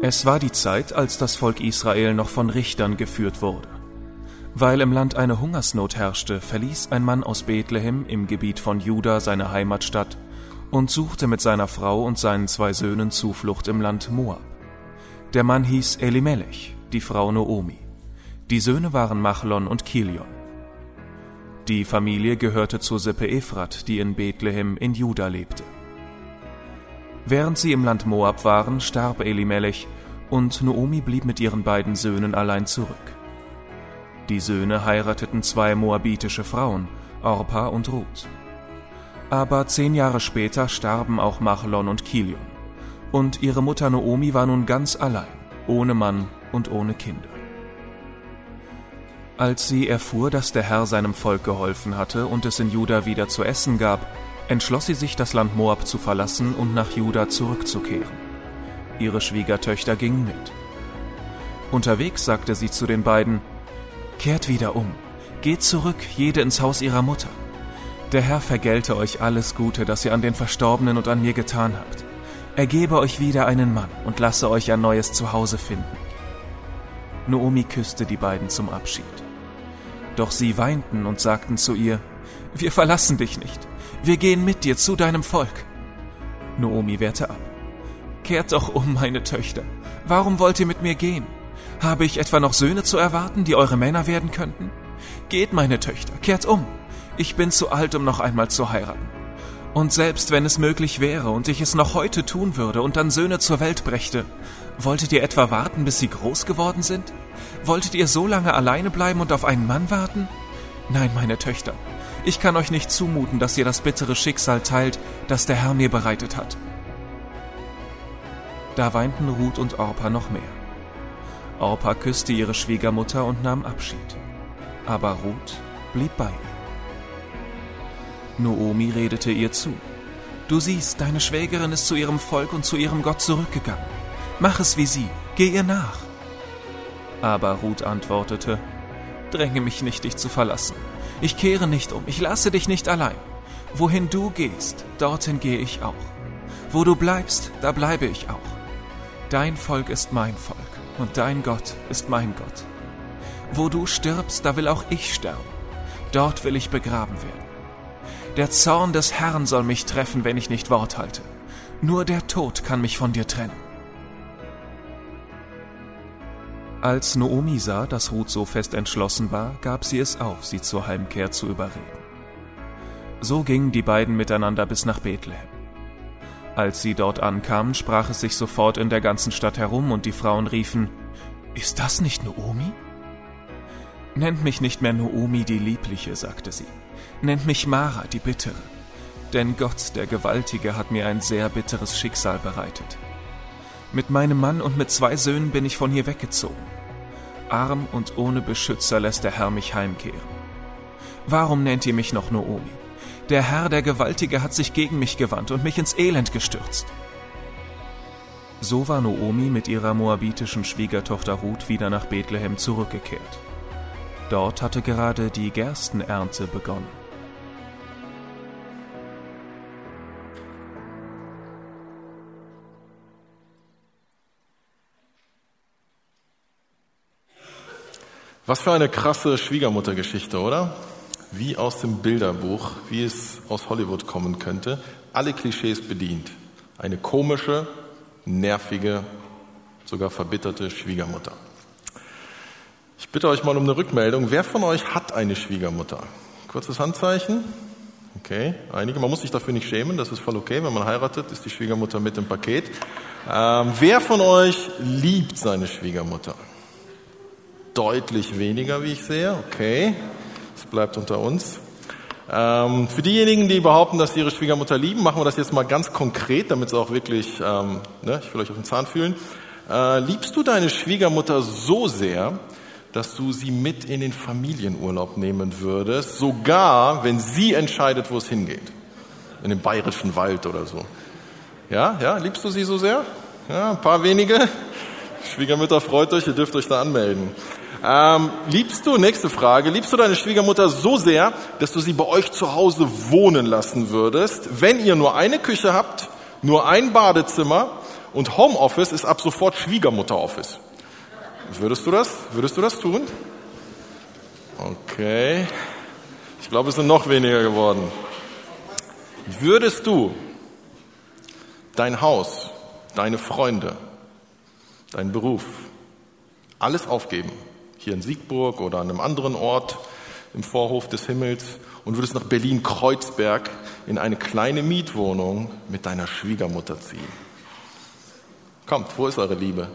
Es war die Zeit, als das Volk Israel noch von Richtern geführt wurde. Weil im Land eine Hungersnot herrschte, verließ ein Mann aus Bethlehem im Gebiet von Juda seine Heimatstadt und suchte mit seiner Frau und seinen zwei Söhnen Zuflucht im Land Moab. Der Mann hieß Elimelech, die Frau Noomi. Die Söhne waren Machlon und Kilion. Die Familie gehörte zur Sippe Ephrat, die in Bethlehem in Juda lebte. Während sie im Land Moab waren, starb Elimelech und Noomi blieb mit ihren beiden Söhnen allein zurück. Die Söhne heirateten zwei moabitische Frauen, Orpa und Ruth. Aber zehn Jahre später starben auch Machlon und Kilion, und ihre Mutter Noomi war nun ganz allein, ohne Mann und ohne Kinder. Als sie erfuhr, dass der Herr seinem Volk geholfen hatte und es in Juda wieder zu essen gab, entschloss sie sich, das Land Moab zu verlassen und nach Juda zurückzukehren. Ihre Schwiegertöchter gingen mit. Unterwegs sagte sie zu den beiden, Kehrt wieder um, geht zurück, jede ins Haus ihrer Mutter. Der Herr vergelte euch alles Gute, das ihr an den Verstorbenen und an mir getan habt. Er gebe euch wieder einen Mann und lasse euch ein neues Zuhause finden. Noomi küsste die beiden zum Abschied. Doch sie weinten und sagten zu ihr, Wir verlassen dich nicht. Wir gehen mit dir zu deinem Volk. Noomi wehrte ab. Kehrt doch um, meine Töchter. Warum wollt ihr mit mir gehen? Habe ich etwa noch Söhne zu erwarten, die eure Männer werden könnten? Geht, meine Töchter, kehrt um. Ich bin zu alt, um noch einmal zu heiraten. Und selbst wenn es möglich wäre und ich es noch heute tun würde und dann Söhne zur Welt brächte, wolltet ihr etwa warten, bis sie groß geworden sind? Wolltet ihr so lange alleine bleiben und auf einen Mann warten? Nein, meine Töchter, ich kann euch nicht zumuten, dass ihr das bittere Schicksal teilt, das der Herr mir bereitet hat. Da weinten Ruth und Orpa noch mehr. Orpa küsste ihre Schwiegermutter und nahm Abschied. Aber Ruth blieb bei ihr. Noomi redete ihr zu. Du siehst, deine Schwägerin ist zu ihrem Volk und zu ihrem Gott zurückgegangen. Mach es wie sie, geh ihr nach. Aber Ruth antwortete, Dränge mich nicht, dich zu verlassen. Ich kehre nicht um, ich lasse dich nicht allein. Wohin du gehst, dorthin gehe ich auch. Wo du bleibst, da bleibe ich auch. Dein Volk ist mein Volk und dein Gott ist mein Gott. Wo du stirbst, da will auch ich sterben. Dort will ich begraben werden. Der Zorn des Herrn soll mich treffen, wenn ich nicht Wort halte. Nur der Tod kann mich von dir trennen. Als Noomi sah, dass Ruth so fest entschlossen war, gab sie es auf, sie zur Heimkehr zu überreden. So gingen die beiden miteinander bis nach Bethlehem. Als sie dort ankamen, sprach es sich sofort in der ganzen Stadt herum und die Frauen riefen, Ist das nicht Noomi? Nennt mich nicht mehr Noomi die Liebliche, sagte sie. Nennt mich Mara die Bittere. Denn Gott, der Gewaltige, hat mir ein sehr bitteres Schicksal bereitet. Mit meinem Mann und mit zwei Söhnen bin ich von hier weggezogen. Arm und ohne Beschützer lässt der Herr mich heimkehren. Warum nennt ihr mich noch Noomi? Der Herr, der Gewaltige, hat sich gegen mich gewandt und mich ins Elend gestürzt. So war Noomi mit ihrer moabitischen Schwiegertochter Ruth wieder nach Bethlehem zurückgekehrt. Dort hatte gerade die Gerstenernte begonnen. Was für eine krasse Schwiegermuttergeschichte, oder? Wie aus dem Bilderbuch, wie es aus Hollywood kommen könnte. Alle Klischees bedient. Eine komische, nervige, sogar verbitterte Schwiegermutter. Ich bitte euch mal um eine Rückmeldung. Wer von euch hat eine Schwiegermutter? Kurzes Handzeichen. Okay, einige. Man muss sich dafür nicht schämen, das ist voll okay. Wenn man heiratet, ist die Schwiegermutter mit im Paket. Ähm, wer von euch liebt seine Schwiegermutter? Deutlich weniger, wie ich sehe. Okay, es bleibt unter uns. Ähm, für diejenigen, die behaupten, dass sie ihre Schwiegermutter lieben, machen wir das jetzt mal ganz konkret, damit sie auch wirklich, ähm, ne, ich will euch auf den Zahn fühlen. Äh, liebst du deine Schwiegermutter so sehr, dass du sie mit in den Familienurlaub nehmen würdest, sogar wenn sie entscheidet, wo es hingeht? In den bayerischen Wald oder so. Ja, ja, liebst du sie so sehr? Ja, ein paar wenige. Schwiegermütter freut euch, ihr dürft euch da anmelden. Ähm, liebst du, nächste Frage, liebst du deine Schwiegermutter so sehr, dass du sie bei euch zu Hause wohnen lassen würdest, wenn ihr nur eine Küche habt, nur ein Badezimmer und Homeoffice ist ab sofort Schwiegermutteroffice. Würdest du das? Würdest du das tun? Okay. Ich glaube, es sind noch weniger geworden. Würdest du dein Haus, deine Freunde, deinen Beruf, alles aufgeben, hier in Siegburg oder an einem anderen Ort im Vorhof des Himmels und würdest nach Berlin-Kreuzberg in eine kleine Mietwohnung mit deiner Schwiegermutter ziehen. Kommt, wo ist eure Liebe?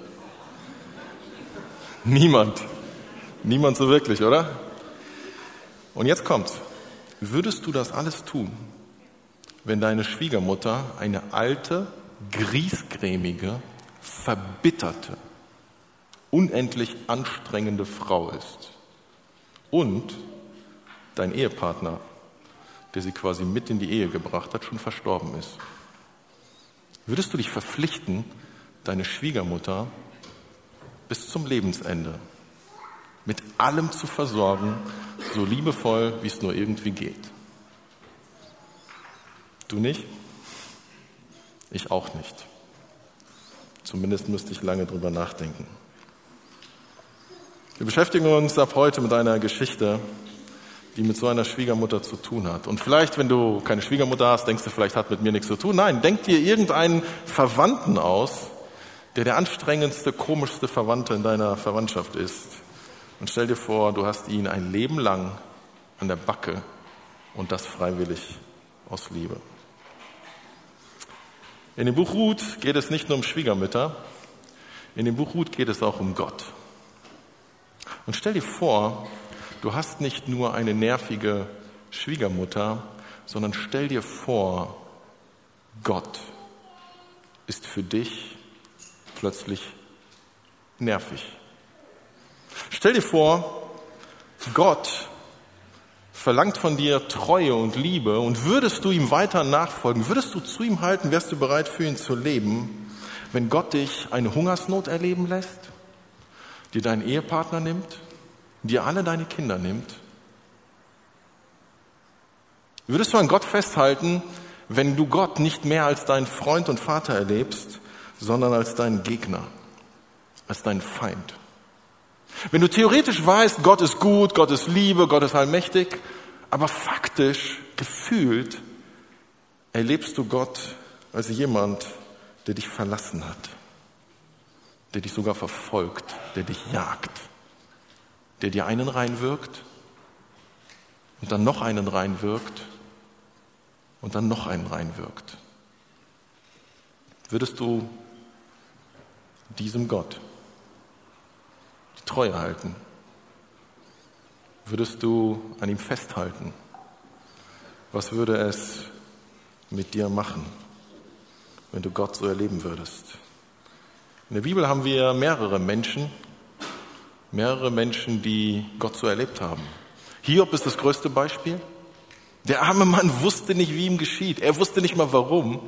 Niemand. Niemand so wirklich, oder? Und jetzt kommt's. Würdest du das alles tun, wenn deine Schwiegermutter eine alte, griesgrämige, verbitterte, unendlich anstrengende Frau ist und dein Ehepartner, der sie quasi mit in die Ehe gebracht hat, schon verstorben ist. Würdest du dich verpflichten, deine Schwiegermutter bis zum Lebensende mit allem zu versorgen, so liebevoll, wie es nur irgendwie geht? Du nicht? Ich auch nicht. Zumindest müsste ich lange drüber nachdenken. Wir beschäftigen uns ab heute mit einer Geschichte, die mit so einer Schwiegermutter zu tun hat. Und vielleicht, wenn du keine Schwiegermutter hast, denkst du, vielleicht hat mit mir nichts zu tun. Nein, denk dir irgendeinen Verwandten aus, der der anstrengendste, komischste Verwandte in deiner Verwandtschaft ist. Und stell dir vor, du hast ihn ein Leben lang an der Backe und das freiwillig aus Liebe. In dem Buch Ruth geht es nicht nur um Schwiegermütter, in dem Buch Ruth geht es auch um Gott. Und stell dir vor, Du hast nicht nur eine nervige Schwiegermutter, sondern stell dir vor, Gott ist für dich plötzlich nervig. Stell dir vor, Gott verlangt von dir Treue und Liebe und würdest du ihm weiter nachfolgen, würdest du zu ihm halten, wärst du bereit für ihn zu leben, wenn Gott dich eine Hungersnot erleben lässt, dir deinen Ehepartner nimmt, dir alle deine Kinder nimmt? Würdest du an Gott festhalten, wenn du Gott nicht mehr als deinen Freund und Vater erlebst, sondern als deinen Gegner, als deinen Feind? Wenn du theoretisch weißt, Gott ist gut, Gott ist Liebe, Gott ist allmächtig, aber faktisch, gefühlt, erlebst du Gott als jemand, der dich verlassen hat, der dich sogar verfolgt, der dich jagt der dir einen reinwirkt und dann noch einen reinwirkt und dann noch einen reinwirkt. Würdest du diesem Gott die Treue halten? Würdest du an ihm festhalten? Was würde es mit dir machen, wenn du Gott so erleben würdest? In der Bibel haben wir mehrere Menschen, mehrere Menschen, die Gott so erlebt haben. Hiob ist das größte Beispiel. Der arme Mann wusste nicht, wie ihm geschieht. Er wusste nicht mal warum.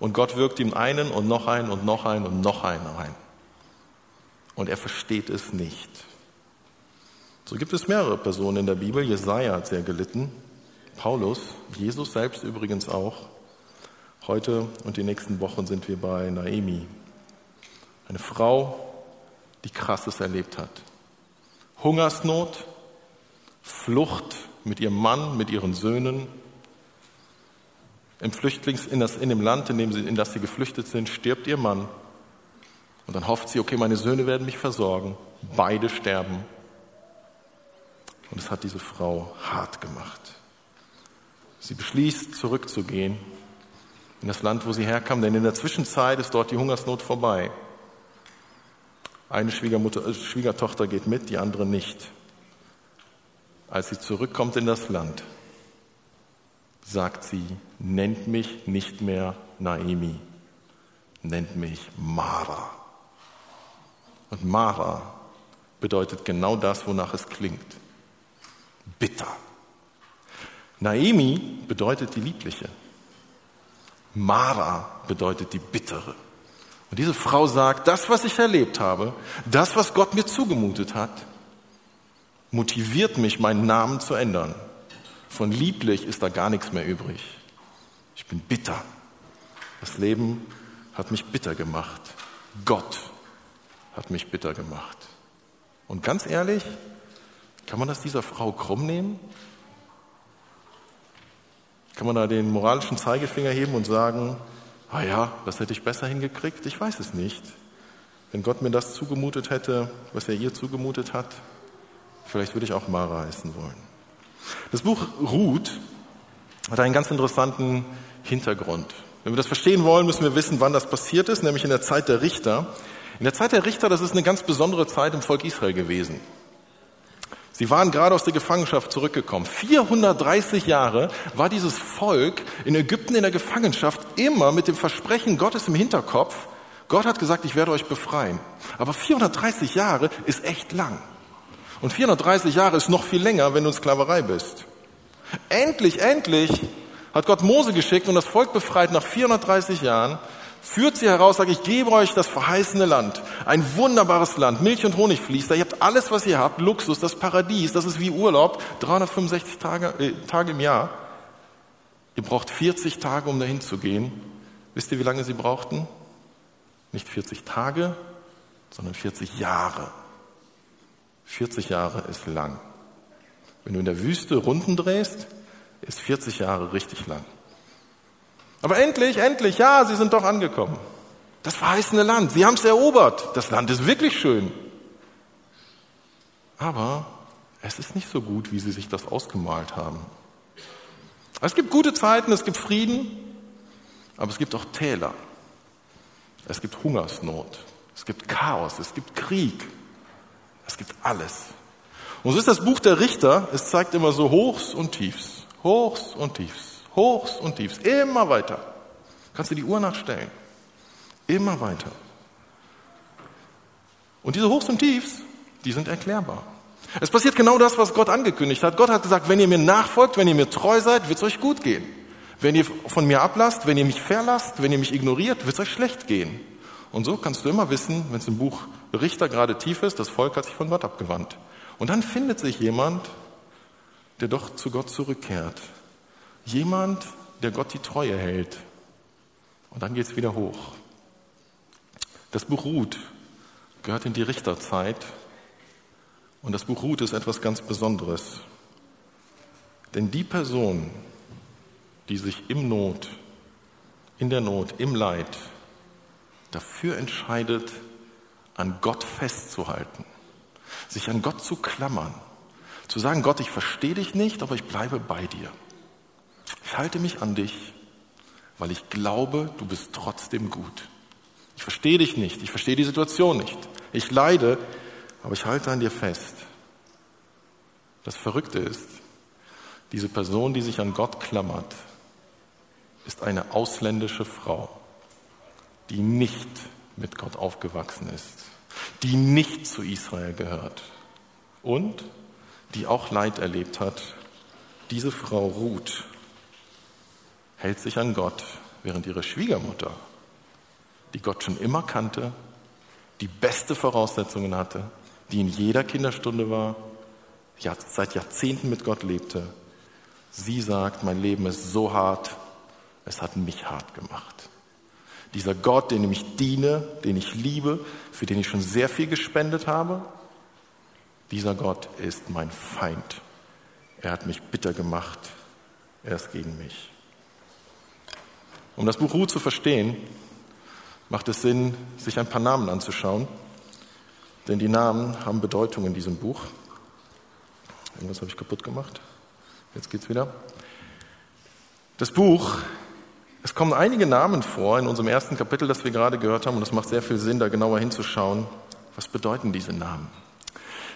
Und Gott wirkt ihm einen und noch einen und noch einen und noch einen rein. Und er versteht es nicht. So gibt es mehrere Personen in der Bibel. Jesaja hat sehr gelitten. Paulus, Jesus selbst übrigens auch. Heute und die nächsten Wochen sind wir bei Naemi. Eine Frau, die Krasses erlebt hat. Hungersnot, Flucht mit ihrem Mann, mit ihren Söhnen. Im Flüchtlings, in, das, in dem Land, in, dem sie, in das sie geflüchtet sind, stirbt ihr Mann. Und dann hofft sie, okay, meine Söhne werden mich versorgen. Beide sterben. Und es hat diese Frau hart gemacht. Sie beschließt, zurückzugehen in das Land, wo sie herkam, denn in der Zwischenzeit ist dort die Hungersnot vorbei. Eine äh, Schwiegertochter geht mit, die andere nicht. Als sie zurückkommt in das Land, sagt sie, nennt mich nicht mehr Naemi, nennt mich Mara. Und Mara bedeutet genau das, wonach es klingt. Bitter. Naemi bedeutet die Liebliche. Mara bedeutet die Bittere. Und diese Frau sagt, das, was ich erlebt habe, das, was Gott mir zugemutet hat, motiviert mich, meinen Namen zu ändern. Von lieblich ist da gar nichts mehr übrig. Ich bin bitter. Das Leben hat mich bitter gemacht. Gott hat mich bitter gemacht. Und ganz ehrlich, kann man das dieser Frau krumm nehmen? Kann man da den moralischen Zeigefinger heben und sagen, ah ja, das hätte ich besser hingekriegt? Ich weiß es nicht. Wenn Gott mir das zugemutet hätte, was er ihr zugemutet hat, vielleicht würde ich auch Mara heißen wollen. Das Buch Ruth hat einen ganz interessanten Hintergrund. Wenn wir das verstehen wollen, müssen wir wissen, wann das passiert ist, nämlich in der Zeit der Richter. In der Zeit der Richter, das ist eine ganz besondere Zeit im Volk Israel gewesen. Sie waren gerade aus der Gefangenschaft zurückgekommen. 430 Jahre war dieses Volk in Ägypten in der Gefangenschaft immer mit dem Versprechen Gottes im Hinterkopf. Gott hat gesagt, ich werde euch befreien. Aber 430 Jahre ist echt lang. Und 430 Jahre ist noch viel länger, wenn du in Sklaverei bist. Endlich, endlich hat Gott Mose geschickt und das Volk befreit nach 430 Jahren, führt sie heraus, sagt, ich gebe euch das verheißene Land, ein wunderbares Land, Milch und Honig fließt da, ihr habt alles, was ihr habt, Luxus, das Paradies, das ist wie Urlaub, 365 Tage, äh, Tage im Jahr. Ihr braucht 40 Tage, um dahin zu gehen. Wisst ihr, wie lange sie brauchten? Nicht 40 Tage, sondern 40 Jahre. 40 Jahre ist lang. Wenn du in der Wüste Runden drehst, ist 40 Jahre richtig lang. Aber endlich, endlich, ja, sie sind doch angekommen. Das verheißene Land, sie haben es erobert. Das Land ist wirklich schön. Aber es ist nicht so gut, wie sie sich das ausgemalt haben. Es gibt gute Zeiten, es gibt Frieden, aber es gibt auch Täler. Es gibt Hungersnot, es gibt Chaos, es gibt Krieg, es gibt alles. Und so ist das Buch der Richter, es zeigt immer so Hochs und Tiefs, Hochs und Tiefs, Hochs und Tiefs, immer weiter. Kannst du die Uhr nachstellen? Immer weiter. Und diese Hochs und Tiefs, die sind erklärbar. Es passiert genau das, was Gott angekündigt hat. Gott hat gesagt, wenn ihr mir nachfolgt, wenn ihr mir treu seid, wird es euch gut gehen. Wenn ihr von mir ablasst, wenn ihr mich verlasst, wenn ihr mich ignoriert, wird es euch schlecht gehen. Und so kannst du immer wissen, wenn es im Buch Richter gerade tief ist, das Volk hat sich von Gott abgewandt. Und dann findet sich jemand, der doch zu Gott zurückkehrt. Jemand, der Gott die Treue hält. Und dann geht es wieder hoch. Das Buch Ruth gehört in die Richterzeit. Und das Buch Ruth ist etwas ganz Besonderes. Denn die Person, die sich im Not, in der Not, im Leid dafür entscheidet, an Gott festzuhalten, sich an Gott zu klammern, zu sagen, Gott, ich verstehe dich nicht, aber ich bleibe bei dir. Ich halte mich an dich, weil ich glaube, du bist trotzdem gut. Ich verstehe dich nicht, ich verstehe die Situation nicht. Ich leide, aber ich halte an dir fest. Das Verrückte ist, diese Person, die sich an Gott klammert, ist eine ausländische Frau, die nicht mit Gott aufgewachsen ist, die nicht zu Israel gehört und die auch Leid erlebt hat. Diese Frau Ruth hält sich an Gott, während ihre Schwiegermutter, die Gott schon immer kannte, die beste Voraussetzungen hatte, die in jeder Kinderstunde war, seit Jahrzehnten mit Gott lebte, sie sagt, mein Leben ist so hart, es hat mich hart gemacht. Dieser Gott, den ich diene, den ich liebe, für den ich schon sehr viel gespendet habe, dieser Gott ist mein Feind. Er hat mich bitter gemacht. Er ist gegen mich. Um das Buch Ruth zu verstehen, macht es Sinn, sich ein paar Namen anzuschauen, denn die Namen haben Bedeutung in diesem Buch. Irgendwas habe ich kaputt gemacht. Jetzt geht's wieder. Das Buch es kommen einige Namen vor in unserem ersten Kapitel, das wir gerade gehört haben, und es macht sehr viel Sinn, da genauer hinzuschauen. Was bedeuten diese Namen?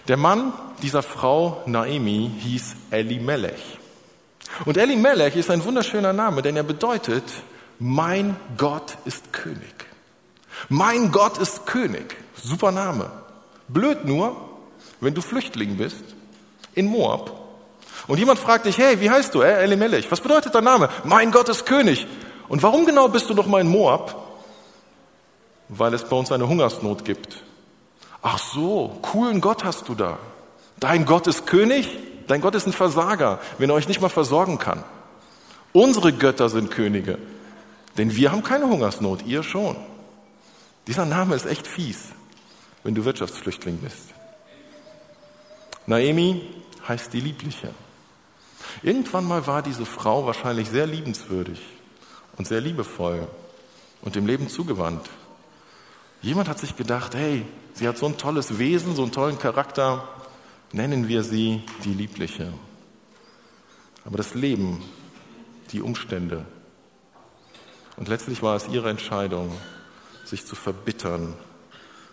Der Mann dieser Frau Naemi hieß Elimelech. Und Elimelech ist ein wunderschöner Name, denn er bedeutet, mein Gott ist König. Mein Gott ist König. Super Name. Blöd nur, wenn du Flüchtling bist in Moab und jemand fragt dich, hey, wie heißt du? Äh, Elimelech. Was bedeutet dein Name? Mein Gott ist König. Und warum genau bist du noch mal in Moab? Weil es bei uns eine Hungersnot gibt. Ach so, coolen Gott hast du da. Dein Gott ist König, dein Gott ist ein Versager, wenn er euch nicht mal versorgen kann. Unsere Götter sind Könige. Denn wir haben keine Hungersnot, ihr schon. Dieser Name ist echt fies, wenn du Wirtschaftsflüchtling bist. Naomi heißt die Liebliche. Irgendwann mal war diese Frau wahrscheinlich sehr liebenswürdig und sehr liebevoll und dem Leben zugewandt. Jemand hat sich gedacht, hey, sie hat so ein tolles Wesen, so einen tollen Charakter, nennen wir sie die Liebliche. Aber das Leben, die Umstände und letztlich war es ihre Entscheidung, sich zu verbittern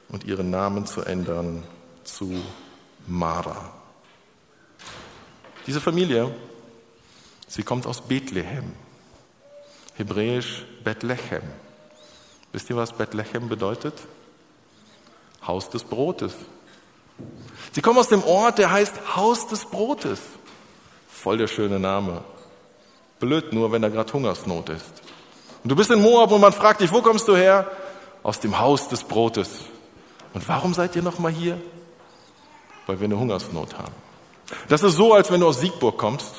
und ihren Namen zu ändern zu Mara. Diese Familie, sie kommt aus Bethlehem, hebräisch Bethlehem. Wisst ihr, was Bethlehem bedeutet? Haus des Brotes. Sie kommen aus dem Ort, der heißt Haus des Brotes. Voll der schöne Name. Blöd nur, wenn da gerade Hungersnot ist. Und du bist in Moab und man fragt dich, wo kommst du her? Aus dem Haus des Brotes. Und warum seid ihr noch mal hier? Weil wir eine Hungersnot haben. Das ist so, als wenn du aus Siegburg kommst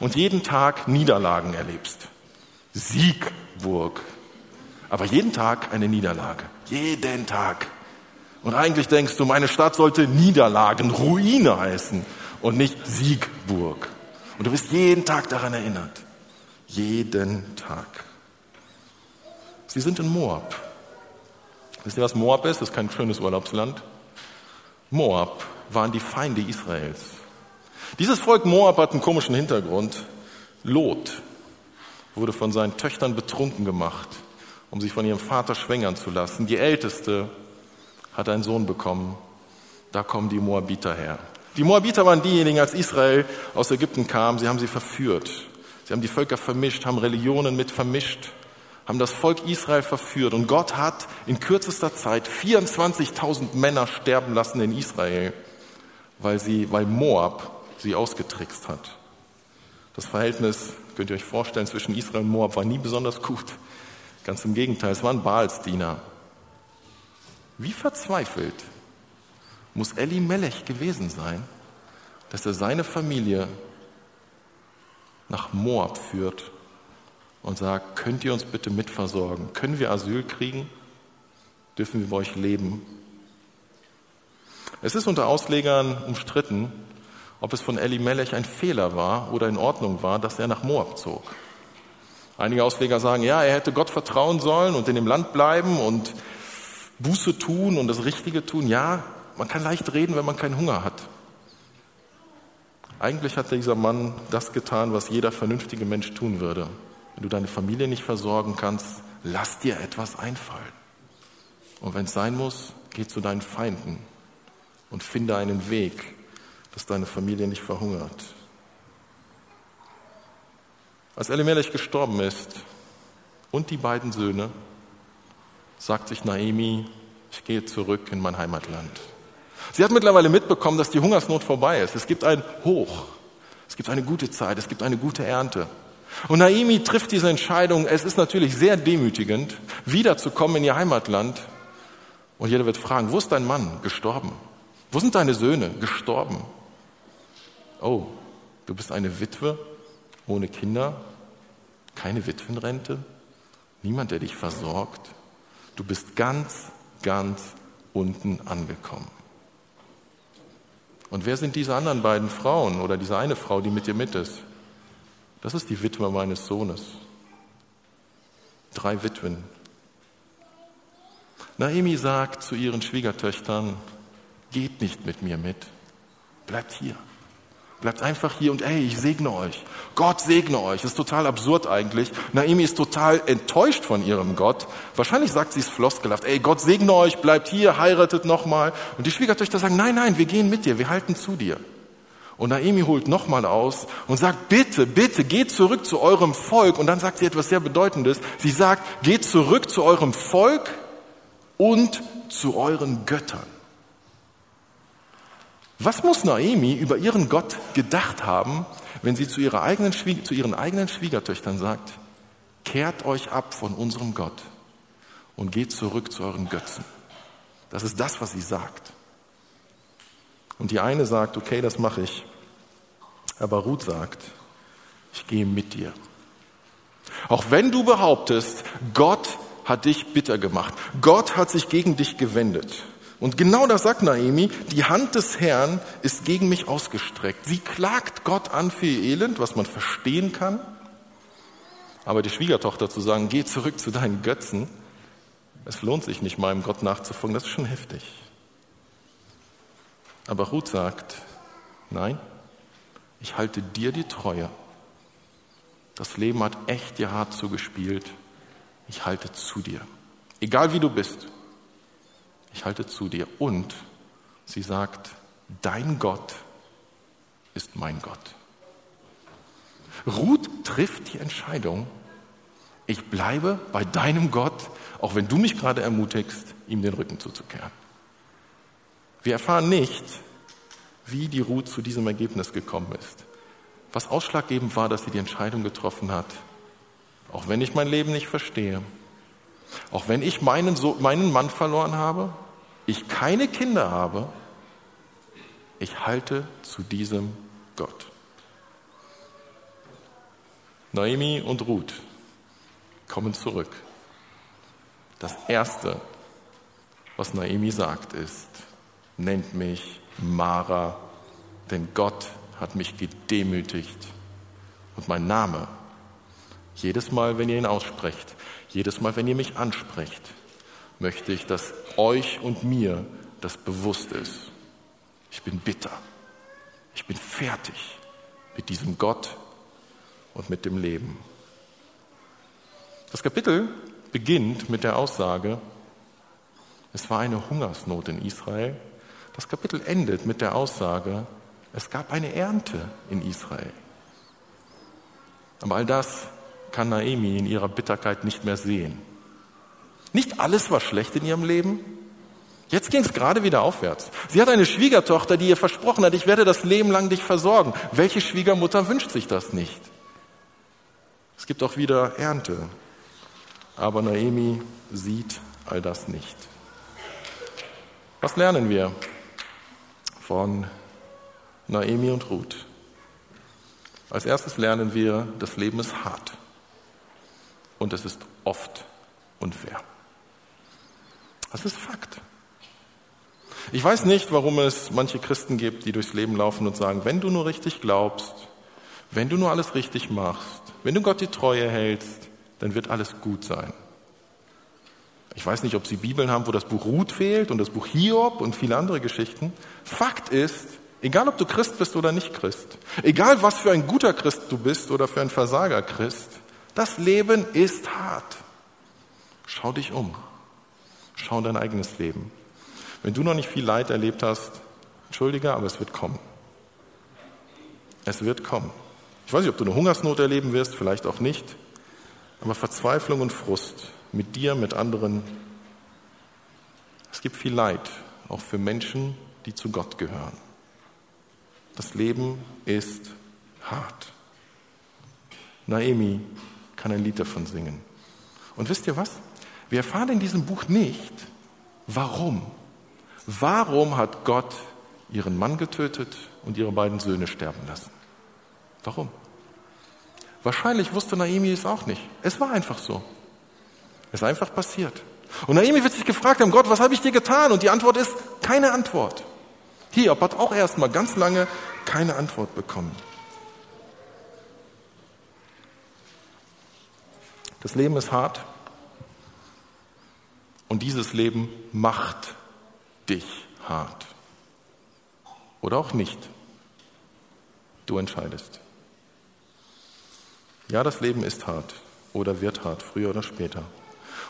und jeden Tag Niederlagen erlebst. Siegburg. Aber jeden Tag eine Niederlage. Jeden Tag. Und eigentlich denkst du, meine Stadt sollte Niederlagen, Ruine heißen und nicht Siegburg. Und du wirst jeden Tag daran erinnert. Jeden Tag. Sie sind in Moab. Wisst ihr, was Moab ist? Das ist kein schönes Urlaubsland. Moab waren die Feinde Israels. Dieses Volk Moab hat einen komischen Hintergrund. Lot wurde von seinen Töchtern betrunken gemacht, um sich von ihrem Vater schwängern zu lassen. Die Älteste hat einen Sohn bekommen. Da kommen die Moabiter her. Die Moabiter waren diejenigen, als Israel aus Ägypten kam, sie haben sie verführt. Sie haben die Völker vermischt, haben Religionen mit vermischt, haben das Volk Israel verführt. Und Gott hat in kürzester Zeit 24.000 Männer sterben lassen in Israel, weil, sie, weil Moab sie ausgetrickst hat. Das Verhältnis, könnt ihr euch vorstellen, zwischen Israel und Moab war nie besonders gut. Ganz im Gegenteil, es waren Baalsdiener. Wie verzweifelt muss Eli Melech gewesen sein, dass er seine Familie nach Moab führt und sagt, könnt ihr uns bitte mitversorgen? Können wir Asyl kriegen? Dürfen wir bei euch leben? Es ist unter Auslegern umstritten, ob es von Eli Melech ein Fehler war oder in Ordnung war, dass er nach Moab zog. Einige Ausleger sagen, ja, er hätte Gott vertrauen sollen und in dem Land bleiben und Buße tun und das Richtige tun. Ja, man kann leicht reden, wenn man keinen Hunger hat. Eigentlich hat dieser Mann das getan, was jeder vernünftige Mensch tun würde. Wenn du deine Familie nicht versorgen kannst, lass dir etwas einfallen. Und wenn es sein muss, geh zu deinen Feinden und finde einen Weg, dass deine Familie nicht verhungert. Als Elimelech gestorben ist und die beiden Söhne, sagt sich Naemi, ich gehe zurück in mein Heimatland. Sie hat mittlerweile mitbekommen, dass die Hungersnot vorbei ist. Es gibt ein Hoch. Es gibt eine gute Zeit. Es gibt eine gute Ernte. Und Naemi trifft diese Entscheidung. Es ist natürlich sehr demütigend, wiederzukommen in ihr Heimatland. Und jeder wird fragen, wo ist dein Mann gestorben? Wo sind deine Söhne gestorben? Oh, du bist eine Witwe ohne Kinder, keine Witwenrente, niemand, der dich versorgt. Du bist ganz, ganz unten angekommen. Und wer sind diese anderen beiden Frauen oder diese eine Frau, die mit dir mit ist? Das ist die Witwe meines Sohnes. Drei Witwen. Naomi sagt zu ihren Schwiegertöchtern, geht nicht mit mir mit, bleibt hier. Bleibt einfach hier und ey, ich segne euch. Gott segne euch. Das ist total absurd eigentlich. Naomi ist total enttäuscht von ihrem Gott. Wahrscheinlich sagt sie es floskelhaft. Ey, Gott segne euch, bleibt hier, heiratet nochmal. Und die Schwiegertöchter sagen, nein, nein, wir gehen mit dir, wir halten zu dir. Und Naomi holt nochmal aus und sagt, bitte, bitte, geht zurück zu eurem Volk. Und dann sagt sie etwas sehr Bedeutendes. Sie sagt, geht zurück zu eurem Volk und zu euren Göttern. Was muss Naomi über ihren Gott gedacht haben, wenn sie zu, ihrer eigenen zu ihren eigenen Schwiegertöchtern sagt, kehrt euch ab von unserem Gott und geht zurück zu euren Götzen. Das ist das, was sie sagt. Und die eine sagt, okay, das mache ich. Aber Ruth sagt, ich gehe mit dir. Auch wenn du behauptest, Gott hat dich bitter gemacht. Gott hat sich gegen dich gewendet. Und genau das sagt Naomi, die Hand des Herrn ist gegen mich ausgestreckt. Sie klagt Gott an für ihr Elend, was man verstehen kann. Aber die Schwiegertochter zu sagen, geh zurück zu deinen Götzen, es lohnt sich nicht, meinem Gott nachzufolgen, das ist schon heftig. Aber Ruth sagt, nein, ich halte dir die Treue. Das Leben hat echt dir hart zugespielt. Ich halte zu dir. Egal wie du bist. Ich halte zu dir. Und sie sagt, dein Gott ist mein Gott. Ruth trifft die Entscheidung, ich bleibe bei deinem Gott, auch wenn du mich gerade ermutigst, ihm den Rücken zuzukehren. Wir erfahren nicht, wie die Ruth zu diesem Ergebnis gekommen ist. Was ausschlaggebend war, dass sie die Entscheidung getroffen hat, auch wenn ich mein Leben nicht verstehe, auch wenn ich meinen, so meinen Mann verloren habe, ich keine Kinder habe, ich halte zu diesem Gott. Naomi und Ruth kommen zurück. Das Erste, was Naomi sagt, ist, nennt mich Mara, denn Gott hat mich gedemütigt. Und mein Name, jedes Mal, wenn ihr ihn aussprecht, jedes Mal, wenn ihr mich ansprecht, möchte ich, dass euch und mir das bewusst ist. Ich bin bitter. Ich bin fertig mit diesem Gott und mit dem Leben. Das Kapitel beginnt mit der Aussage, es war eine Hungersnot in Israel. Das Kapitel endet mit der Aussage, es gab eine Ernte in Israel. Aber all das kann Naomi in ihrer Bitterkeit nicht mehr sehen. Nicht alles war schlecht in ihrem Leben. Jetzt ging es gerade wieder aufwärts. Sie hat eine Schwiegertochter, die ihr versprochen hat, ich werde das Leben lang dich versorgen. Welche Schwiegermutter wünscht sich das nicht? Es gibt auch wieder Ernte. Aber Naomi sieht all das nicht. Was lernen wir von Naomi und Ruth? Als erstes lernen wir, das Leben ist hart und es ist oft unfair. Das ist Fakt. Ich weiß nicht, warum es manche Christen gibt, die durchs Leben laufen und sagen, wenn du nur richtig glaubst, wenn du nur alles richtig machst, wenn du Gott die Treue hältst, dann wird alles gut sein. Ich weiß nicht, ob Sie Bibeln haben, wo das Buch Ruth fehlt und das Buch Hiob und viele andere Geschichten. Fakt ist, egal ob du Christ bist oder nicht Christ, egal was für ein guter Christ du bist oder für ein Versager Christ, das Leben ist hart. Schau dich um. Schau in dein eigenes Leben. Wenn du noch nicht viel Leid erlebt hast, entschuldige, aber es wird kommen. Es wird kommen. Ich weiß nicht, ob du eine Hungersnot erleben wirst, vielleicht auch nicht. Aber Verzweiflung und Frust mit dir, mit anderen. Es gibt viel Leid, auch für Menschen, die zu Gott gehören. Das Leben ist hart. Naomi kann ein Lied davon singen. Und wisst ihr was? Wir erfahren in diesem Buch nicht, warum. Warum hat Gott ihren Mann getötet und ihre beiden Söhne sterben lassen? Warum? Wahrscheinlich wusste Naomi es auch nicht. Es war einfach so. Es ist einfach passiert. Und Naomi wird sich gefragt haben, Gott, was habe ich dir getan? Und die Antwort ist, keine Antwort. Hiob hat auch erstmal ganz lange keine Antwort bekommen. Das Leben ist hart und dieses Leben macht dich hart. Oder auch nicht. Du entscheidest. Ja, das Leben ist hart oder wird hart, früher oder später.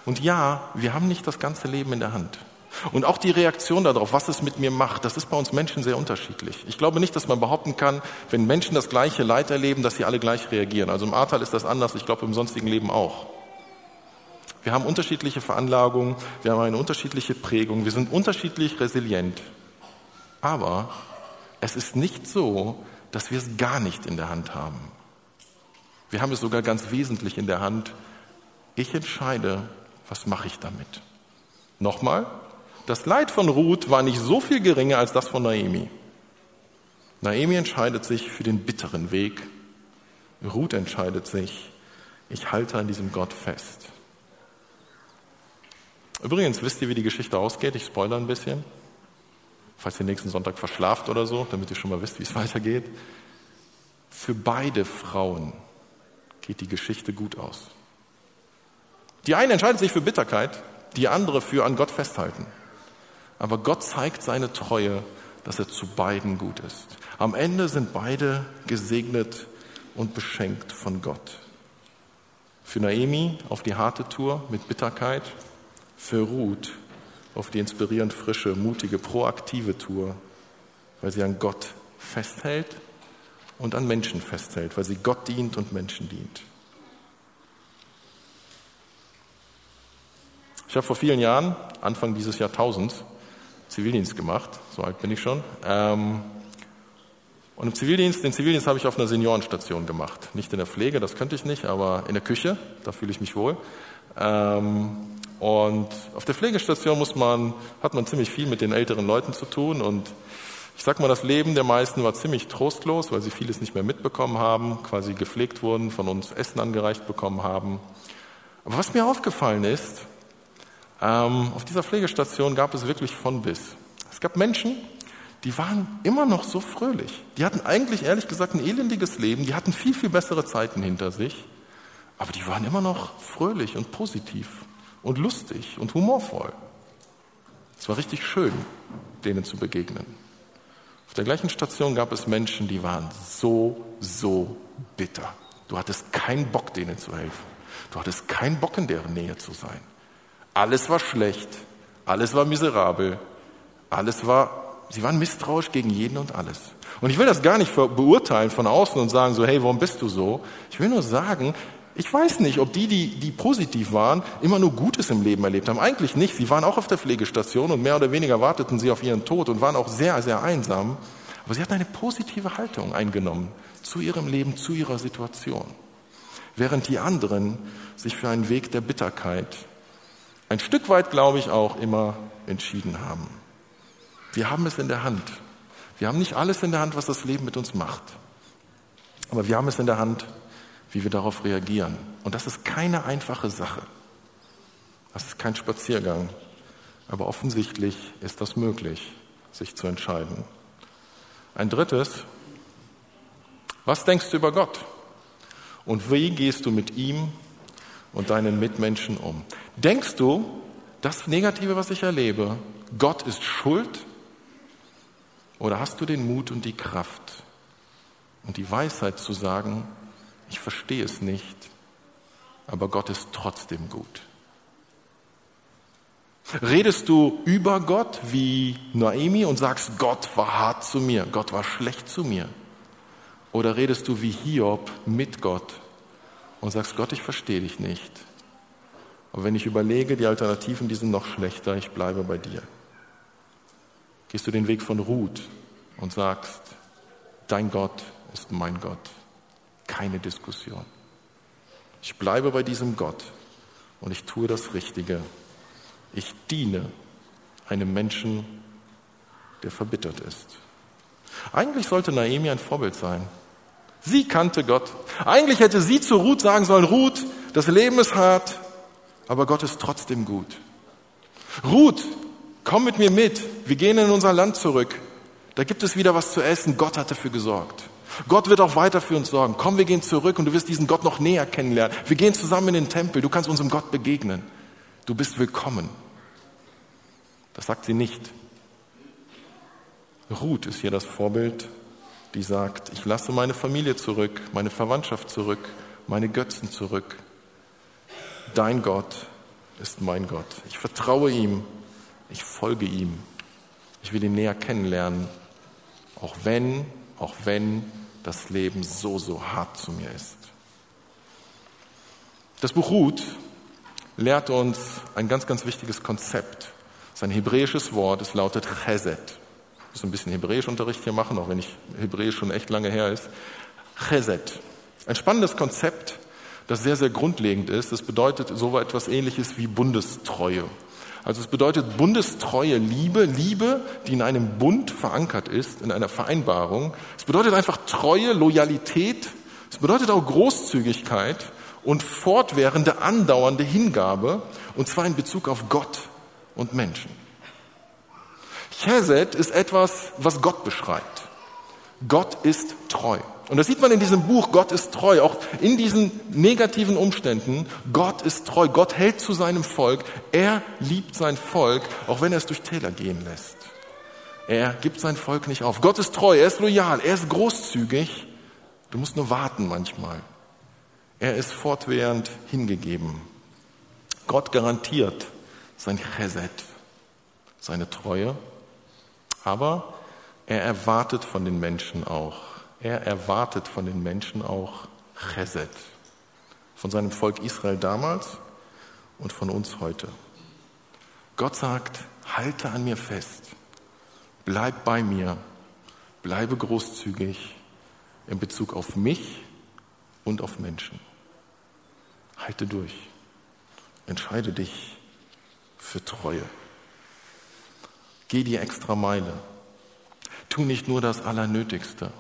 Und ja, wir haben nicht das ganze Leben in der Hand. Und auch die Reaktion darauf, was es mit mir macht, das ist bei uns Menschen sehr unterschiedlich. Ich glaube nicht, dass man behaupten kann, wenn Menschen das gleiche Leid erleben, dass sie alle gleich reagieren. Also im Ahrtal ist das anders, ich glaube im sonstigen Leben auch. Wir haben unterschiedliche Veranlagungen, wir haben eine unterschiedliche Prägung, wir sind unterschiedlich resilient. Aber es ist nicht so, dass wir es gar nicht in der Hand haben. Wir haben es sogar ganz wesentlich in der Hand. Ich entscheide, was mache ich damit. Nochmal, das Leid von Ruth war nicht so viel geringer als das von Naomi. Naomi entscheidet sich für den bitteren Weg. Ruth entscheidet sich, Ich halte an diesem Gott fest. Übrigens, wisst ihr, wie die Geschichte ausgeht? Ich spoilere ein bisschen. Falls ihr nächsten Sonntag verschlaft oder so, damit ihr schon mal wisst, wie es weitergeht. Für beide Frauen geht die Geschichte gut aus. Die eine entscheidet sich für Bitterkeit, die andere für an Gott festhalten. Aber Gott zeigt seine Treue, dass er zu beiden gut ist. Am Ende sind beide gesegnet und beschenkt von Gott. Für Naemi auf die harte Tour mit Bitterkeit, für Ruth auf die inspirierend frische, mutige, proaktive Tour, weil sie an Gott festhält und an Menschen festhält, weil sie Gott dient und Menschen dient. Ich habe vor vielen Jahren, Anfang dieses Jahrtausends, Zivildienst gemacht, so alt bin ich schon. Ähm, und im Zivildienst, den Zivildienst habe ich auf einer Seniorenstation gemacht. Nicht in der Pflege, das könnte ich nicht, aber in der Küche, da fühle ich mich wohl. Ähm, und auf der Pflegestation muss man, hat man ziemlich viel mit den älteren Leuten zu tun und ich sag mal, das Leben der meisten war ziemlich trostlos, weil sie vieles nicht mehr mitbekommen haben, quasi gepflegt wurden, von uns Essen angereicht bekommen haben. Aber was mir aufgefallen ist, ähm, auf dieser Pflegestation gab es wirklich von bis. Es gab Menschen, die waren immer noch so fröhlich. Die hatten eigentlich ehrlich gesagt ein elendiges Leben, die hatten viel, viel bessere Zeiten hinter sich, aber die waren immer noch fröhlich und positiv und lustig und humorvoll. Es war richtig schön, denen zu begegnen. Auf der gleichen Station gab es Menschen, die waren so, so bitter. Du hattest keinen Bock, denen zu helfen. Du hattest keinen Bock, in deren Nähe zu sein. Alles war schlecht, alles war miserabel, alles war, sie waren misstrauisch gegen jeden und alles. Und ich will das gar nicht beurteilen von außen und sagen so, hey, warum bist du so? Ich will nur sagen, ich weiß nicht, ob die, die, die positiv waren, immer nur Gutes im Leben erlebt haben. Eigentlich nicht. Sie waren auch auf der Pflegestation und mehr oder weniger warteten sie auf ihren Tod und waren auch sehr, sehr einsam. Aber sie hatten eine positive Haltung eingenommen zu ihrem Leben, zu ihrer Situation. Während die anderen sich für einen Weg der Bitterkeit ein Stück weit, glaube ich, auch immer entschieden haben. Wir haben es in der Hand. Wir haben nicht alles in der Hand, was das Leben mit uns macht. Aber wir haben es in der Hand, wie wir darauf reagieren. Und das ist keine einfache Sache. Das ist kein Spaziergang. Aber offensichtlich ist das möglich, sich zu entscheiden. Ein drittes, was denkst du über Gott? Und wie gehst du mit ihm und deinen Mitmenschen um? Denkst du, das Negative, was ich erlebe, Gott ist schuld? Oder hast du den Mut und die Kraft und die Weisheit zu sagen, ich verstehe es nicht, aber Gott ist trotzdem gut? Redest du über Gott wie Noemi und sagst, Gott war hart zu mir, Gott war schlecht zu mir? Oder redest du wie Hiob mit Gott und sagst, Gott, ich verstehe dich nicht, aber wenn ich überlege, die Alternativen, die sind noch schlechter, ich bleibe bei dir. Gehst du den Weg von Ruth und sagst, dein Gott ist mein Gott. Keine Diskussion. Ich bleibe bei diesem Gott und ich tue das Richtige. Ich diene einem Menschen, der verbittert ist. Eigentlich sollte Naomi ein Vorbild sein. Sie kannte Gott. Eigentlich hätte sie zu Ruth sagen sollen, Ruth, das Leben ist hart, aber Gott ist trotzdem gut. Ruth, komm mit mir mit. Wir gehen in unser Land zurück. Da gibt es wieder was zu essen. Gott hat dafür gesorgt. Gott wird auch weiter für uns sorgen. Komm, wir gehen zurück und du wirst diesen Gott noch näher kennenlernen. Wir gehen zusammen in den Tempel. Du kannst unserem Gott begegnen. Du bist willkommen. Das sagt sie nicht. Ruth ist hier das Vorbild, die sagt, ich lasse meine Familie zurück, meine Verwandtschaft zurück, meine Götzen zurück dein Gott ist mein Gott. Ich vertraue ihm, ich folge ihm. Ich will ihn näher kennenlernen, auch wenn, auch wenn das Leben so, so hart zu mir ist. Das Buch Ruth lehrt uns ein ganz, ganz wichtiges Konzept. Es ist ein hebräisches Wort, es lautet Chesed. Muss ein bisschen Hebräischunterricht hier machen, auch wenn ich Hebräisch schon echt lange her ist. Chesed. Ein spannendes Konzept, das sehr, sehr grundlegend ist. Das bedeutet so etwas ähnliches wie Bundestreue. Also es bedeutet bundestreue Liebe, Liebe, die in einem Bund verankert ist, in einer Vereinbarung. Es bedeutet einfach Treue, Loyalität. Es bedeutet auch Großzügigkeit und fortwährende, andauernde Hingabe, und zwar in Bezug auf Gott und Menschen. Chesed ist etwas, was Gott beschreibt. Gott ist treu. Und das sieht man in diesem Buch, Gott ist treu, auch in diesen negativen Umständen. Gott ist treu, Gott hält zu seinem Volk, er liebt sein Volk, auch wenn er es durch Täler gehen lässt. Er gibt sein Volk nicht auf. Gott ist treu, er ist loyal, er ist großzügig. Du musst nur warten manchmal. Er ist fortwährend hingegeben. Gott garantiert sein Chesed, seine Treue, aber er erwartet von den Menschen auch, er erwartet von den Menschen auch Chesed, von seinem Volk Israel damals und von uns heute. Gott sagt, halte an mir fest, bleib bei mir, bleibe großzügig in Bezug auf mich und auf Menschen. Halte durch. Entscheide dich für Treue. Geh die extra Meile. Tu nicht nur das Allernötigste,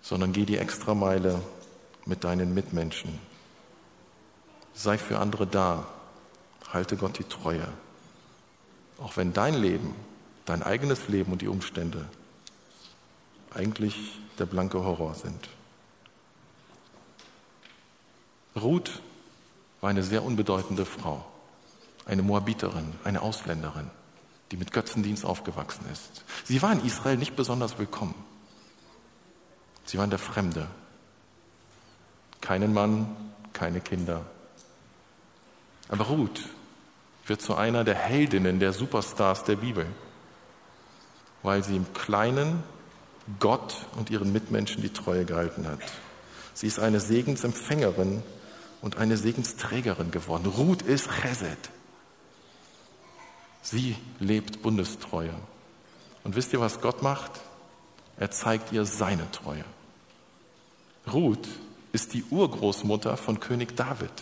sondern geh die extra Meile mit deinen Mitmenschen. Sei für andere da. Halte Gott die Treue. Auch wenn dein Leben, dein eigenes Leben und die Umstände eigentlich der blanke Horror sind. Ruth war eine sehr unbedeutende Frau, eine Moabiterin, eine Ausländerin, die mit Götzendienst aufgewachsen ist. Sie war in Israel nicht besonders willkommen. Sie war in der Fremde. Keinen Mann, keine Kinder. Aber Ruth wird zu einer der Heldinnen, der Superstars der Bibel, weil sie im Kleinen Gott und ihren Mitmenschen die Treue gehalten hat. Sie ist eine Segensempfängerin und eine Segensträgerin geworden. Ruth ist Chesed. Sie lebt Bundestreue. Und wisst ihr, was Gott macht? Er zeigt ihr seine Treue. Ruth ist die Urgroßmutter von König David.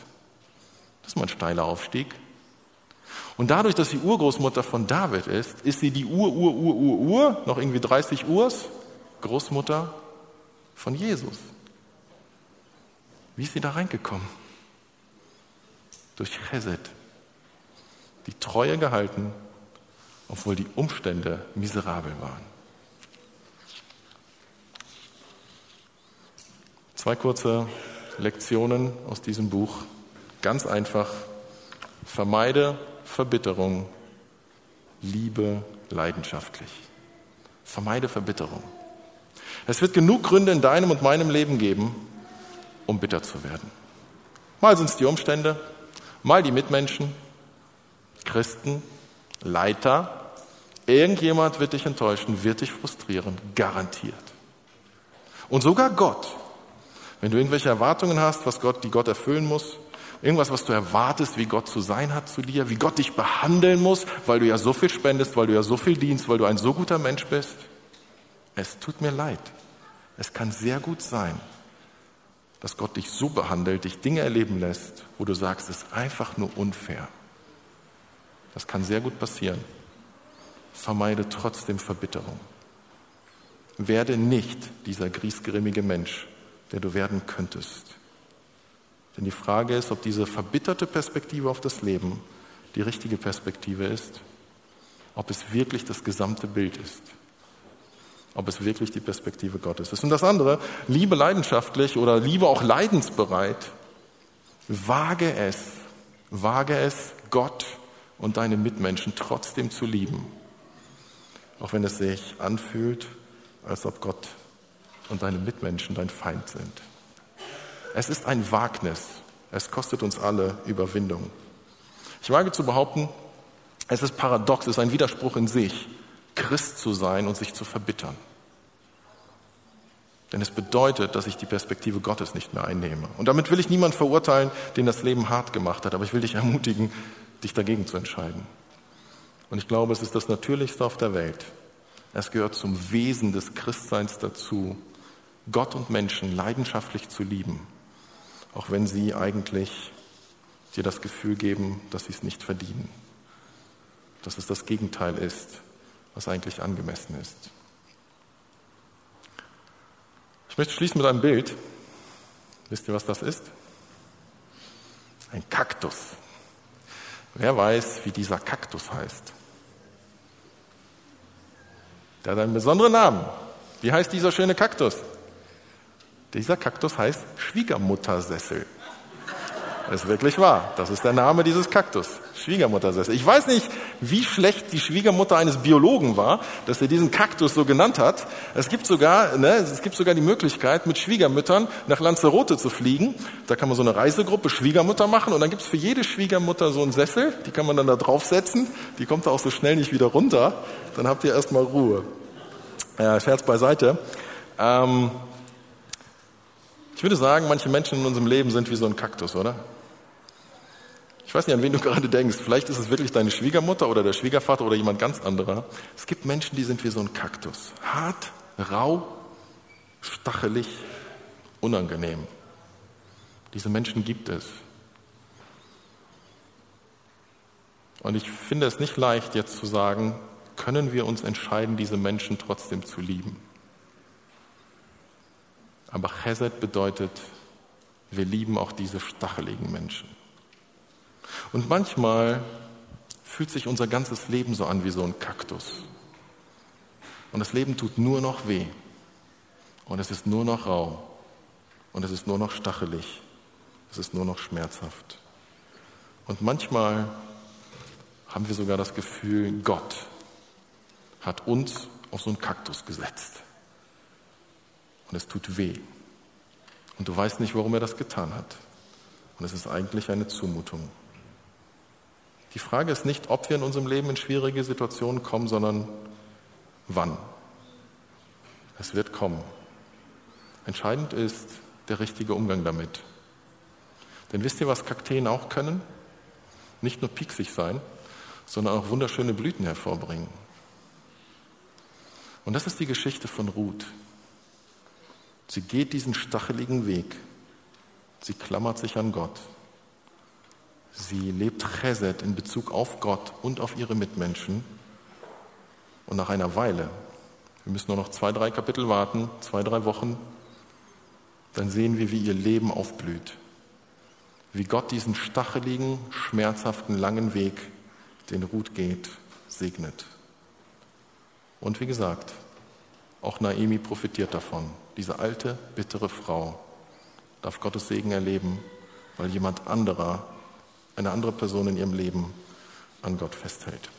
Das ist mal ein steiler Aufstieg. Und dadurch, dass sie Urgroßmutter von David ist, ist sie die Ur, Ur, Ur, Ur, Ur, noch irgendwie 30 Urs, Großmutter von Jesus. Wie ist sie da reingekommen? durch Chesed die Treue gehalten, obwohl die Umstände miserabel waren. Zwei kurze Lektionen aus diesem Buch. Ganz einfach. Vermeide Verbitterung, liebe leidenschaftlich. Vermeide Verbitterung. Es wird genug Gründe in deinem und meinem Leben geben, um bitter zu werden. Mal sind es die Umstände, Mal die Mitmenschen, Christen, Leiter. Irgendjemand wird dich enttäuschen, wird dich frustrieren, garantiert. Und sogar Gott. Wenn du irgendwelche Erwartungen hast, was Gott, die Gott erfüllen muss, irgendwas, was du erwartest, wie Gott zu sein hat zu dir, wie Gott dich behandeln muss, weil du ja so viel spendest, weil du ja so viel dienst, weil du ein so guter Mensch bist. Es tut mir leid. Es kann sehr gut sein, dass Gott dich so behandelt, dich Dinge erleben lässt, wo du sagst, es ist einfach nur unfair. Das kann sehr gut passieren. Vermeide trotzdem Verbitterung. Werde nicht dieser griesgrimmige Mensch, der du werden könntest. Denn die Frage ist, ob diese verbitterte Perspektive auf das Leben die richtige Perspektive ist, ob es wirklich das gesamte Bild ist ob es wirklich die Perspektive Gottes ist. Und das andere, Liebe leidenschaftlich oder Liebe auch leidensbereit, wage es, wage es, Gott und deine Mitmenschen trotzdem zu lieben, auch wenn es sich anfühlt, als ob Gott und deine Mitmenschen dein Feind sind. Es ist ein Wagnis, es kostet uns alle Überwindung. Ich wage zu behaupten, es ist paradox, es ist ein Widerspruch in sich, Christ zu sein und sich zu verbittern. Denn es bedeutet, dass ich die Perspektive Gottes nicht mehr einnehme. Und damit will ich niemand verurteilen, den das Leben hart gemacht hat, aber ich will dich ermutigen, dich dagegen zu entscheiden. Und ich glaube, es ist das Natürlichste auf der Welt. Es gehört zum Wesen des Christseins dazu, Gott und Menschen leidenschaftlich zu lieben, auch wenn sie eigentlich dir das Gefühl geben, dass sie es nicht verdienen. Dass es das Gegenteil ist, was eigentlich angemessen ist. Ich möchte schließen mit einem Bild. Wisst ihr, was das ist? Ein Kaktus. Wer weiß, wie dieser Kaktus heißt? Der hat einen besonderen Namen. Wie heißt dieser schöne Kaktus? Dieser Kaktus heißt Schwiegermuttersessel. Ist wirklich wahr. Das ist der Name dieses Kaktus. Schwiegermuttersessel. Ich weiß nicht, wie schlecht die Schwiegermutter eines Biologen war, dass er diesen Kaktus so genannt hat. Es gibt sogar, ne, es gibt sogar die Möglichkeit, mit Schwiegermüttern nach Lanzarote zu fliegen. Da kann man so eine Reisegruppe Schwiegermutter machen und dann gibt es für jede Schwiegermutter so einen Sessel. Die kann man dann da draufsetzen. Die kommt da auch so schnell nicht wieder runter. Dann habt ihr erstmal Ruhe. Ja, Scherz beiseite. Ähm, ich würde sagen, manche Menschen in unserem Leben sind wie so ein Kaktus, oder? Ich weiß nicht, an wen du gerade denkst. Vielleicht ist es wirklich deine Schwiegermutter oder der Schwiegervater oder jemand ganz anderer. Es gibt Menschen, die sind wie so ein Kaktus. Hart, rau, stachelig, unangenehm. Diese Menschen gibt es. Und ich finde es nicht leicht, jetzt zu sagen, können wir uns entscheiden, diese Menschen trotzdem zu lieben. Aber Chesed bedeutet, wir lieben auch diese stacheligen Menschen. Und manchmal fühlt sich unser ganzes Leben so an wie so ein Kaktus. Und das Leben tut nur noch weh. Und es ist nur noch rau. Und es ist nur noch stachelig. Es ist nur noch schmerzhaft. Und manchmal haben wir sogar das Gefühl, Gott hat uns auf so einen Kaktus gesetzt. Und es tut weh. Und du weißt nicht, warum er das getan hat. Und es ist eigentlich eine Zumutung. Die Frage ist nicht, ob wir in unserem Leben in schwierige Situationen kommen, sondern wann. Es wird kommen. Entscheidend ist der richtige Umgang damit. Denn wisst ihr, was Kakteen auch können? Nicht nur pieksig sein, sondern auch wunderschöne Blüten hervorbringen. Und das ist die Geschichte von Ruth. Sie geht diesen stacheligen Weg. Sie klammert sich an Gott. Sie lebt Chesed in Bezug auf Gott und auf ihre Mitmenschen. Und nach einer Weile, wir müssen nur noch zwei, drei Kapitel warten, zwei, drei Wochen, dann sehen wir, wie ihr Leben aufblüht. Wie Gott diesen stacheligen, schmerzhaften, langen Weg, den Ruth geht, segnet. Und wie gesagt, auch Naemi profitiert davon. Diese alte, bittere Frau darf Gottes Segen erleben, weil jemand anderer eine andere Person in ihrem Leben an Gott festhält.